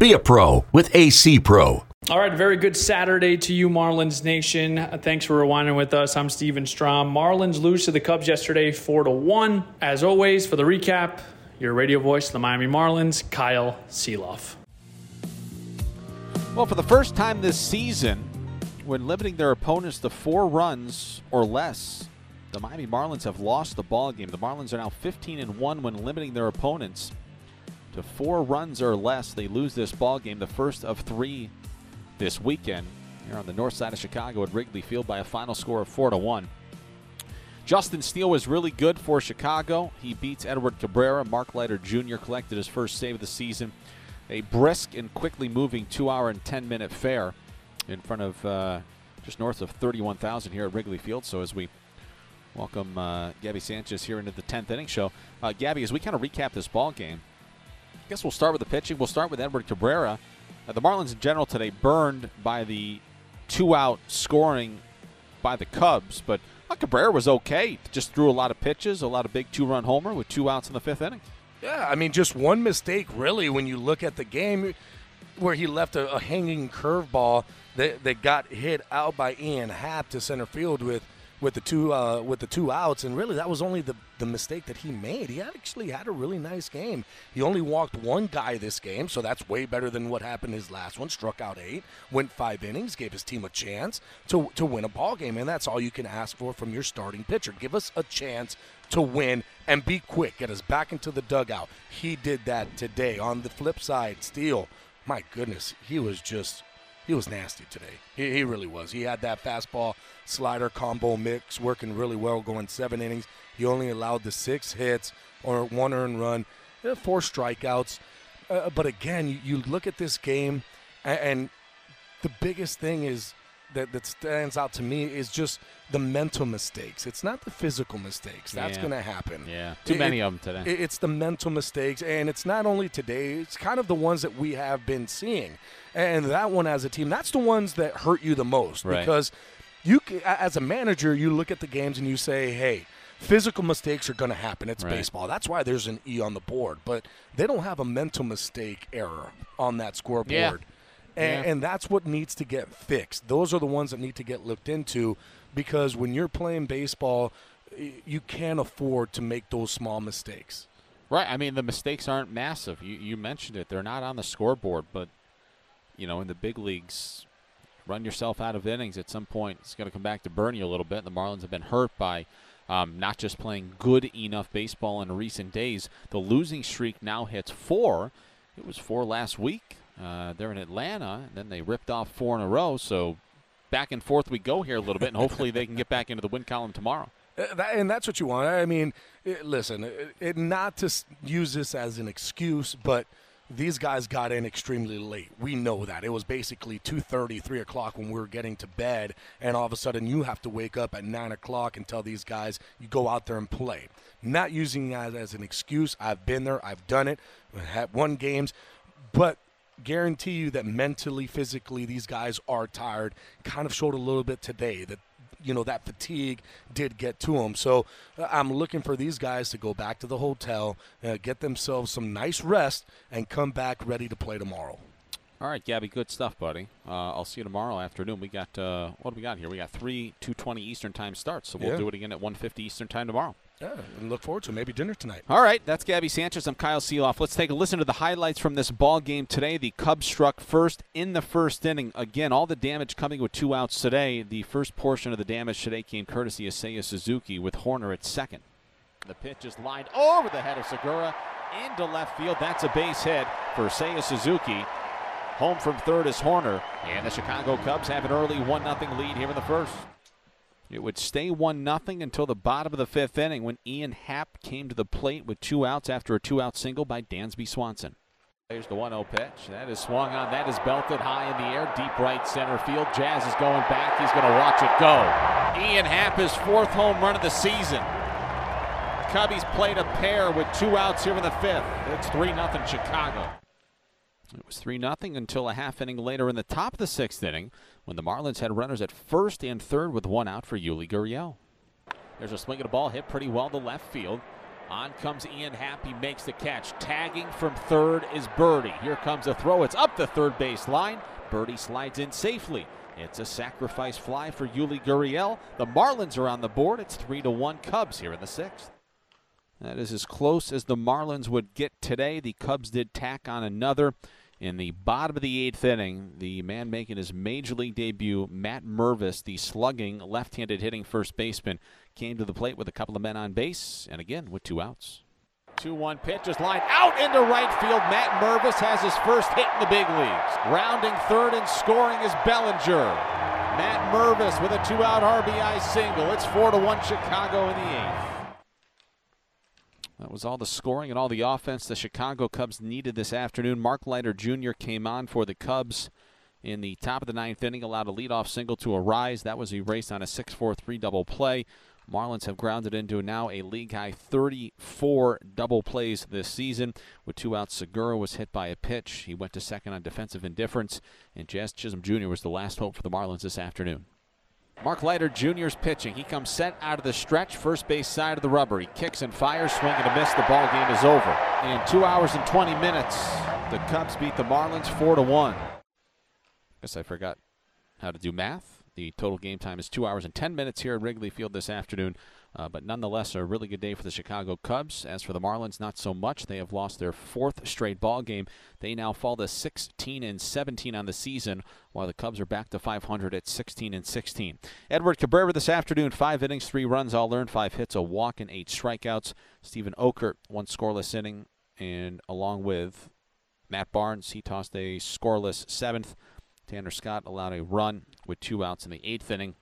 Be a pro with AC Pro. All right, very good Saturday to you, Marlins Nation. Uh, Thanks for rewinding with us. I'm Steven Strom. Marlins lose to the Cubs yesterday, four to one. As always, for the recap, your radio voice, the Miami Marlins, Kyle Sielaff. Well, for the first time this season, when limiting their opponents to four runs or less, the Miami Marlins have lost the ball game. The Marlins are now 15 and 1 when limiting their opponents to four runs or less. They lose this ball game, the first of three this weekend here on the north side of Chicago at Wrigley Field by a final score of 4 to 1. Justin Steele was really good for Chicago. He beats Edward Cabrera. Mark Leiter Jr. collected his first save of the season. A brisk and quickly moving two hour and 10 minute fair in front of uh, just north of 31,000 here at Wrigley Field. So as we welcome uh, Gaby Sanchez here into the 10th inning show, uh, Gaby, as we kind of recap this ball game, guess we'll start with the pitching. We'll start with Edward Cabrera. Uh, the Marlins in general today burned by the two out scoring by the Cubs, but uh, Cabrera was okay. Just threw a lot of pitches, a lot of big two run homer with two outs in the fifth inning. Yeah, I mean, just one mistake, really, when you look at the game where he left a, a hanging curveball that, that got hit out by Ian Happ to center field with with the two uh, with the two outs, and really that was only the the mistake that he made. He actually had a really nice game. He only walked one guy this game, so that's way better than what happened his last one. Struck out eight, went five innings, gave his team a chance to to win a ball game, and that's all you can ask for from your starting pitcher. Give us a chance to win and be quick. Get us back into the dugout. He did that today. On the flip side, Steele, my goodness, he was just he was nasty today. He, he really was. He had that fastball slider combo mix working really well, going seven innings. He only allowed the six hits or one earned run, uh, four strikeouts. Uh, but again, you, you look at this game, and, and the biggest thing is that, that stands out to me is just the mental mistakes. It's not the physical mistakes. That's Yeah. going to happen. Yeah, too It- many of them today. it- It's the mental mistakes, and it's not only today. It's kind of the ones that we have been seeing, and that one as a team, that's the ones that hurt you the most Right. because you, as a manager, you look at the games and you say, "Hey." Physical mistakes are going to happen. It's Right. baseball. That's why there's an E on the board. But they don't have a mental mistake error on that scoreboard. Yeah. And, Yeah. and that's what needs to get fixed. Those are the ones that need to get looked into because when you're playing baseball, you can't afford to make those small mistakes. Right. I mean, the mistakes aren't massive. You, you mentioned it. They're not on the scoreboard, but, you know, in the big leagues, run yourself out of innings at some point. It's going to come back to burn you a little bit. The Marlins have been hurt by um, not just playing good enough baseball in recent days. The losing streak now hits four. It was four last week. Uh, they're in Atlanta, and then they ripped off four in a row. So back and forth we go here a little bit, and hopefully they can get back into the win column tomorrow. Uh, and that's what you want. I mean, listen, it, not to use this as an excuse, but these guys got in extremely late. We know that. It was basically 2.30, 3 o'clock when we were getting to bed, and all of a sudden you have to wake up at 9 o'clock and tell these guys you go out there and play. Not using that as an excuse. I've been there. I've done it. I have won games. But guarantee you that mentally, physically, these guys are tired. Kind of showed a little bit today that you know that fatigue did get to them. So uh, I'm looking for these guys to go back to the hotel, uh, get themselves some nice rest, and come back ready to play tomorrow. All right, Gaby, good stuff, buddy. Uh, I'll see you tomorrow afternoon. We got uh, what do we got here? We got three 2:20 Eastern time starts, so we'll Yeah. do it again at 1:50 Eastern time tomorrow. Yeah, and look forward to maybe dinner tonight. All right, that's Gaby Sanchez. I'm Kyle Sielaff. Let's take a listen to the highlights from this ball game today. The Cubs struck first in the first inning. Again, all the damage coming with two outs today. The first portion of the damage today came courtesy of Seiya Suzuki with Hoerner at second. The pitch is lined over the head of Segura into left field. That's a base hit for Seiya Suzuki. Home from third is Hoerner, and the Chicago Cubs have an early 1 0 lead here in the first. It would stay 1 0 until the bottom of the fifth inning when Ian Happ came to the plate with two outs after a two out single by Dansby Swanson. There's the 1 0 pitch. That is swung on. That is belted high in the air. Deep right center field. Jazz is going back. He's going to watch it go. Ian Happ, his fourth home run of the season. Cubbies played a pair with two outs here in the fifth. It's 3 0 Chicago. It was 3 0 until a half inning later in the top of the sixth inning when the Marlins had runners at first and third with one out for Yuli Gurriel. There's a swing at a ball hit pretty well to left field. On comes Ian Happ. He makes the catch. Tagging from third is Berti. Here comes a throw. It's up the third base line. Berti slides in safely. It's a sacrifice fly for Yuli Gurriel. The Marlins are on the board. It's 3 to 1 Cubs here in the sixth. That is as close as the Marlins would get today. The Cubs did tack on another in the bottom of the eighth inning. The man making his major league debut, Matt Mervis, the slugging, left handed hitting first baseman, came to the plate with a couple of men on base, and again with two outs. 2 1 pitch is lined out into right field. Matt Mervis has his first hit in the big leagues. Rounding third and scoring is Bellinger. Matt Mervis with a two out RBI single. It's 4 to 1 Chicago in the eighth. That was all the scoring and all the offense the Chicago Cubs needed this afternoon. Mark Leiter Jr. came on for the Cubs in the top of the ninth inning, allowed a leadoff single to Arraez. That was erased on a 6 4 3 double play. Marlins have grounded into now a league high 34 double plays this season. With two outs, Segura was hit by a pitch. He went to second on defensive indifference, and Jazz Chisholm Jr. was the last hope for the Marlins this afternoon. Mark Leiter Jr.'s pitching. He comes set out of the stretch, first base side of the rubber. He kicks and fires, swing and a miss. The ball game is over. In two hours and 20 minutes, the Cubs beat the Marlins 4 to 1. Guess I forgot how to do math. The total game time is two hours and 10 minutes here at Wrigley Field this afternoon. Uh, but nonetheless, a really good day for the Chicago Cubs. As for the Marlins, not so much. They have lost their fourth straight ball game. They now fall to 16 and 17 on the season, while the Cubs are back to 500 at 16 and 16. Edward Cabrera this afternoon, five innings, three runs, all earned, five hits, a walk, and eight strikeouts. Steven Okert, one scoreless inning, and along with Matt Barnes, he tossed a scoreless seventh. Tanner Scott allowed a run with two outs in the eighth inning.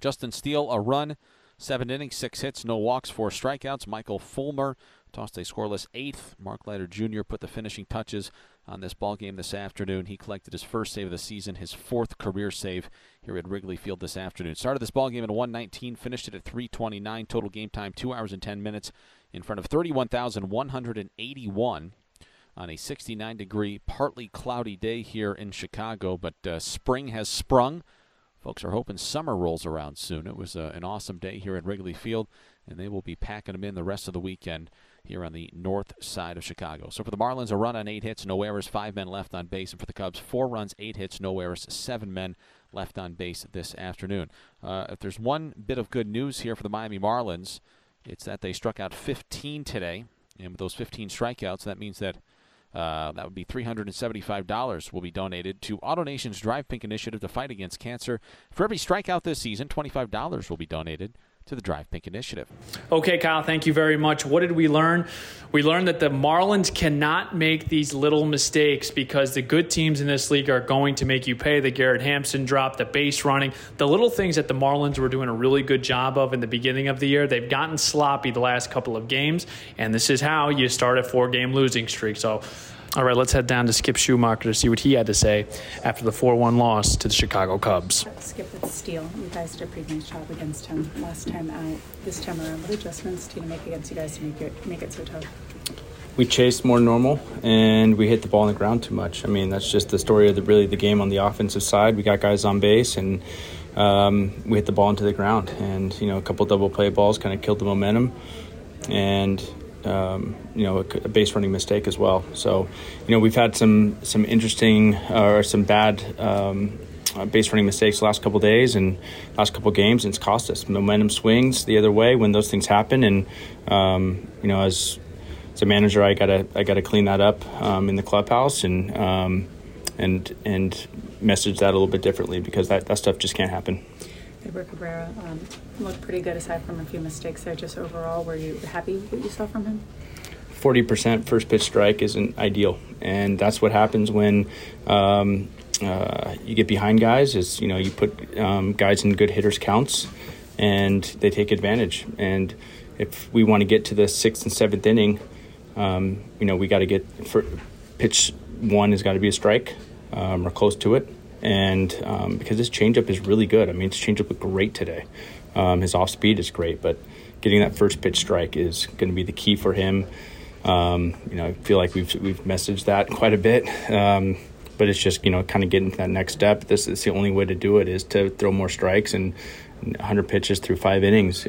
Justin Steele, a run, seven innings, six hits, no walks, four strikeouts. Michael Fulmer tossed a scoreless eighth. Mark Leiter Jr. put the finishing touches on this ball game this afternoon. He collected his first save of the season, his fourth career save here at Wrigley Field this afternoon. Started this ball game at 119, finished it at 329. Total game time, two hours and 10 minutes in front of 31,181 on a 69 degree, partly cloudy day here in Chicago, but uh, spring has sprung. Folks are hoping summer rolls around soon. It was uh, an awesome day here at Wrigley Field, and they will be packing them in the rest of the weekend here on the north side of Chicago. So for the Marlins, a run on eight hits, no errors, five men left on base. And for the Cubs, four runs, eight hits, no errors, seven men left on base this afternoon. Uh, if there's one bit of good news here for the Miami Marlins, it's that they struck out 15 today. And with those 15 strikeouts, that means that uh, that would be $375 will be donated to AutoNation's Drive Pink initiative to fight against cancer. For every strikeout this season, $25 will be donated to the Drive Pink initiative. Okay, Kyle, thank you very much. What did we learn? We learned that the Marlins cannot make these little mistakes because the good teams in this league are going to make you pay. The Garrett Hampson drop, the base running, the little things that the Marlins were doing a really good job of in the beginning of the year. They've gotten sloppy the last couple of games, and this is how you start a four game losing streak. So, all right, let's head down to Skip Schumaker to see what he had to say after the 4 1 loss to the Chicago Cubs. Skip with Steele. You guys did a pretty nice job against him last time out. This time around, what adjustments do you make against you guys to make it make it so tough? We chased more normal and we hit the ball on the ground too much. I mean, that's just the story of the really the game on the offensive side. We got guys on base and um, we hit the ball into the ground, and you know, a couple double play balls kind of killed the momentum, and um, you know, a, base running mistake as well. So, you know, we've had some some interesting uh, or some bad um, uh, base running mistakes the last couple days and last couple games, and it's cost us momentum swings the other way when those things happen. And um, you know, as as a manager, I gotta I gotta clean that up um, in the clubhouse and um, and and message that a little bit differently because that, that stuff just can't happen. Edward Cabrera um, looked pretty good aside from a few mistakes there. Just overall, were you happy with what you saw from him? 40% first pitch strike isn't ideal, and that's what happens when um, uh, you get behind guys. Is you know you put um, guys in good hitters counts, and they take advantage. And if we want to get to the sixth and seventh inning, um, you know we got to get for pitch one has got to be a strike um, or close to it. And um, because his changeup is really good. I mean, his changeup looked great today. Um, his off speed is great, but getting that first pitch strike is going to be the key for him. Um, you know, I feel like we've we've messaged that quite a bit, um, but it's just you know kind of getting to that next step. This is the only way to do it is to throw more strikes and 100 pitches through five innings.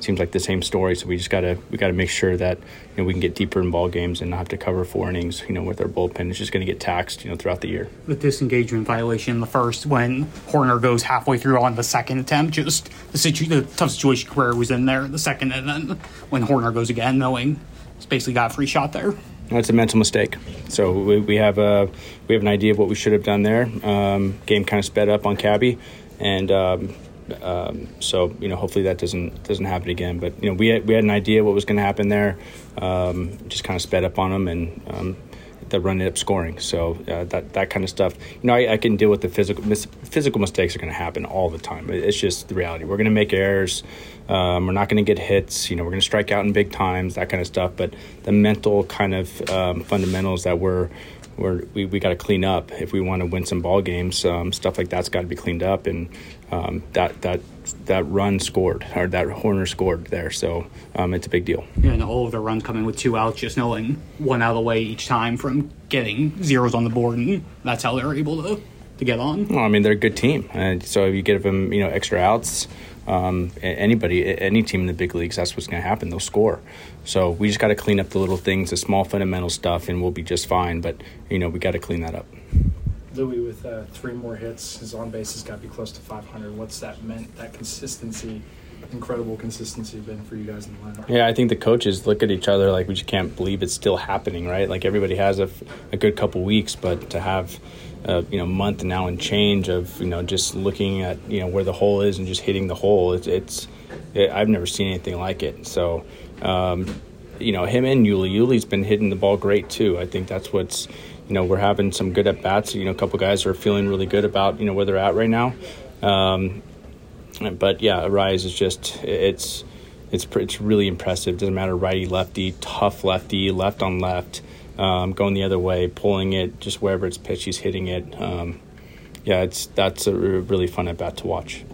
Seems like the same story. So we just gotta we gotta make sure that you know we can get deeper in ball games and not have to cover four innings. You know, with our bullpen, it's just going to get taxed. You know, throughout the year. The disengagement violation in the first, when Hoerner goes halfway through on the second attempt, just the, situ- the tough situation Correa was in there the second, and then when Hoerner goes again, knowing it's basically got a free shot there. That's a mental mistake. So we, we have a we have an idea of what we should have done there. Um, game kind of sped up on Cabby, and um, um, so you know, hopefully that doesn't doesn't happen again. But you know, we had, we had an idea what was going to happen there. Um, just kind of sped up on them, and um, the run up scoring. So uh, that that kind of stuff. You know, I, I can deal with the physical mis- physical mistakes are going to happen all the time. It's just the reality. We're going to make errors. Um, we're not going to get hits. You know, we're going to strike out in big times, that kind of stuff. But the mental kind of um, fundamentals that we're we're, we we got to clean up if we want to win some ball games. Um, stuff like that's got to be cleaned up, and um, that that that run scored or that Hoerner scored there. So um, it's a big deal. Yeah, and all of the runs coming with two outs, just knowing one out of the way each time from getting zeros on the board, and that's how they're able to to get on. Well, I mean, they're a good team, and so if you give them you know extra outs. Um, anybody, any team in the big leagues, that's what's going to happen. They'll score. So we just got to clean up the little things, the small fundamental stuff, and we'll be just fine. But you know, we got to clean that up. Luis with uh, three more hits, his on base has got to be close to 500. What's that meant? That consistency, incredible consistency, been for you guys in the lineup? Yeah, I think the coaches look at each other like we just can't believe it's still happening, right? Like everybody has a, a good couple weeks, but to have a you know month now and change of you know just looking at you know where the hole is and just hitting the hole, it's, it's it, I've never seen anything like it. So. Um, you know him and Yuli. Yuli's been hitting the ball great too. I think that's what's you know, we're having some good at bats. You know, a couple guys are feeling really good about you know where they're at right now. Um, but yeah, Arraez is just it's it's it's really impressive. Doesn't matter righty lefty, tough lefty, left on left, um, going the other way, pulling it just wherever it's pitched, he's hitting it. Um, yeah, it's that's a really fun at bat to watch.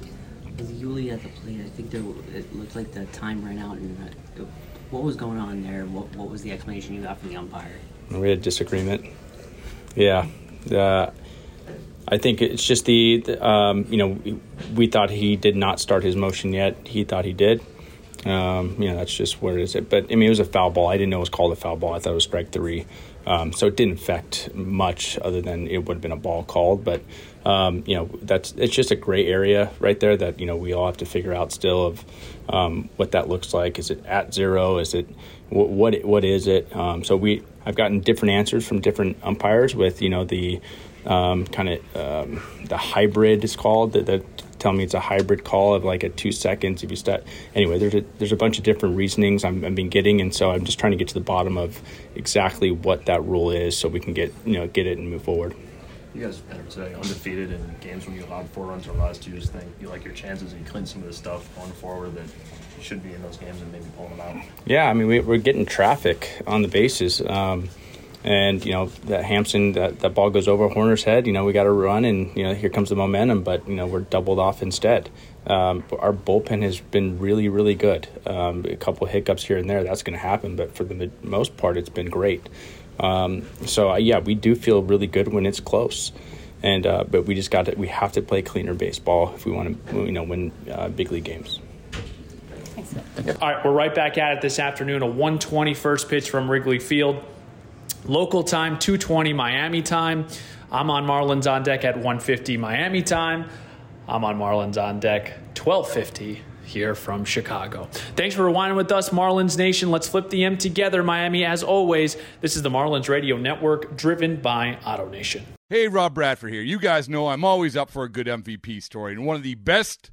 With Yuli at the plate, I think there it looked like the time ran out. And uh, what was going on there? What what was the explanation you got from the umpire? We had a disagreement. Yeah. Uh, I think it's just the, um, you know, we thought he did not start his motion yet. He thought he did. Um, you know, that's just what it is. But I mean, it was a foul ball. I didn't know it was called a foul ball. I thought it was strike three. Um, so it didn't affect much other than it would have been a ball called. But um, you know, that's it's just a gray area right there that you know we all have to figure out still of um, what that looks like. Is it at zero? Is it what what, what is it? Um, so we I've gotten different answers from different umpires with you know the um, kind of um, the hybrid is called that, that tell me it's a hybrid call of like at two seconds if you start anyway there's a there's a bunch of different reasonings I'm, I've been getting and so I'm just trying to get to the bottom of exactly what that rule is so we can get you know get it and move forward. You guys entered today undefeated in games when you allowed four runs or less. Do you just think you like your chances and you clean some of the stuff going forward that should be in those games and maybe pulling them out? Yeah, I mean we, are getting traffic on the bases. Um, and you know that Hampson that, that ball goes over Hoerner's head. You know we got to run, and you know here comes the momentum, but you know we're doubled off instead. Um, our bullpen has been really really good. Um, a couple hiccups here and there, that's going to happen, but for the most part, it's been great. Um, so uh, yeah, we do feel really good when it's close, and uh, but we just got to we have to play cleaner baseball if we want to you know win uh, big league games. All right, we're right back at it this afternoon. A 120 first pitch from Wrigley Field. Local time, 220 Miami time. I'm on Marlins on deck at 150 Miami time. I'm on Marlins on deck 1250 here from Chicago. Thanks for rewinding with us, Marlins Nation. Let's flip the M together, Miami. As always, this is the Marlins Radio Network, driven by AutoNation. Hey, Rob Bradford here. You guys know I'm always up for a good MVP story, and one of the best